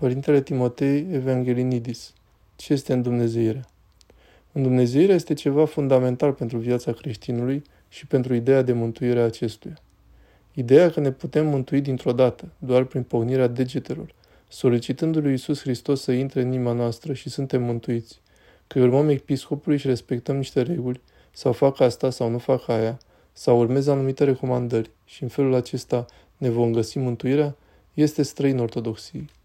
Părintele Timotei Evangelinidis. Ce este îndumnezeirea? Îndumnezeirea este ceva fundamental pentru viața creștinului și pentru ideea de mântuire a acestuia. Ideea că ne putem mântui dintr-o dată, doar prin pocnirea degetelor, solicitându lui Iisus Hristos să intre în inima noastră și suntem mântuiți, că urmăm episcopului și respectăm niște reguli, sau fac asta sau nu fac aia, sau urmez anumite recomandări și în felul acesta ne vom găsi mântuirea, este străin ortodoxiei.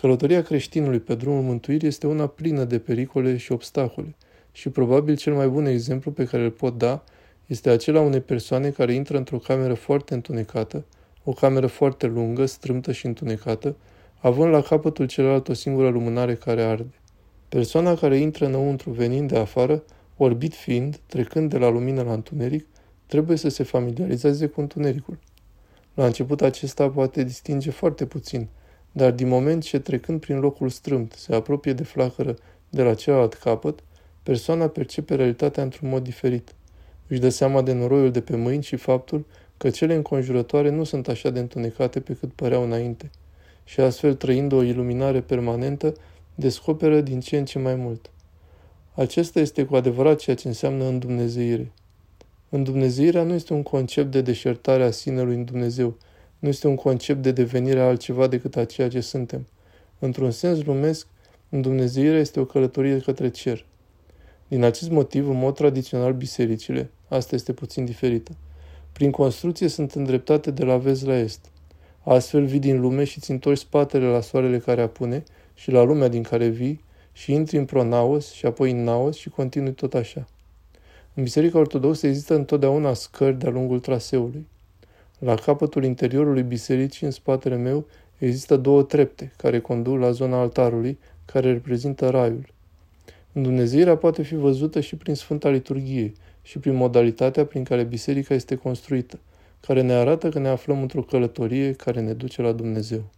Călătoria creștinului pe drumul mântuirii este una plină de pericole și obstacole și probabil cel mai bun exemplu pe care îl pot da este acela unei persoane care intră într-o cameră foarte întunecată, o cameră foarte lungă, strâmtă și întunecată, având la capătul celălalt o singură lumânare care arde. Persoana care intră înăuntru venind de afară, orbit fiind, trecând de la lumină la întuneric, trebuie să se familiarizeze cu întunericul. La început acesta poate distinge foarte puțin, dar din moment ce trecând prin locul strâmt se apropie de flacără de la celălalt capăt, persoana percepe realitatea într-un mod diferit. Își dă seama de noroiul de pe mâini și faptul că cele înconjurătoare nu sunt așa de întunecate pe cât păreau înainte și astfel trăind o iluminare permanentă, descoperă din ce în ce mai mult. Acesta este cu adevărat ceea ce înseamnă îndumnezeire. Îndumnezeirea nu este un concept de deșertare a sinelui în Dumnezeu, nu este un concept de devenire altceva decât a ceea ce suntem. Într-un sens lumesc, îndumnezeirea este o călătorie către cer. Din acest motiv, în mod tradițional, bisericile, asta este puțin diferită, prin construcție sunt îndreptate de la vest la est. Astfel vii din lume și ți întorci spatele la soarele care apune și la lumea din care vii și intri în pronaos și apoi în naos și continui tot așa. În Biserica Ortodoxă există întotdeauna scări de-a lungul traseului. La capătul interiorului bisericii, în spatele meu, există două trepte care conduc la zona altarului, care reprezintă raiul. Îndumnezeirea poate fi văzută și prin Sfânta Liturghie și prin modalitatea prin care biserica este construită, care ne arată că ne aflăm într-o călătorie care ne duce la Dumnezeu.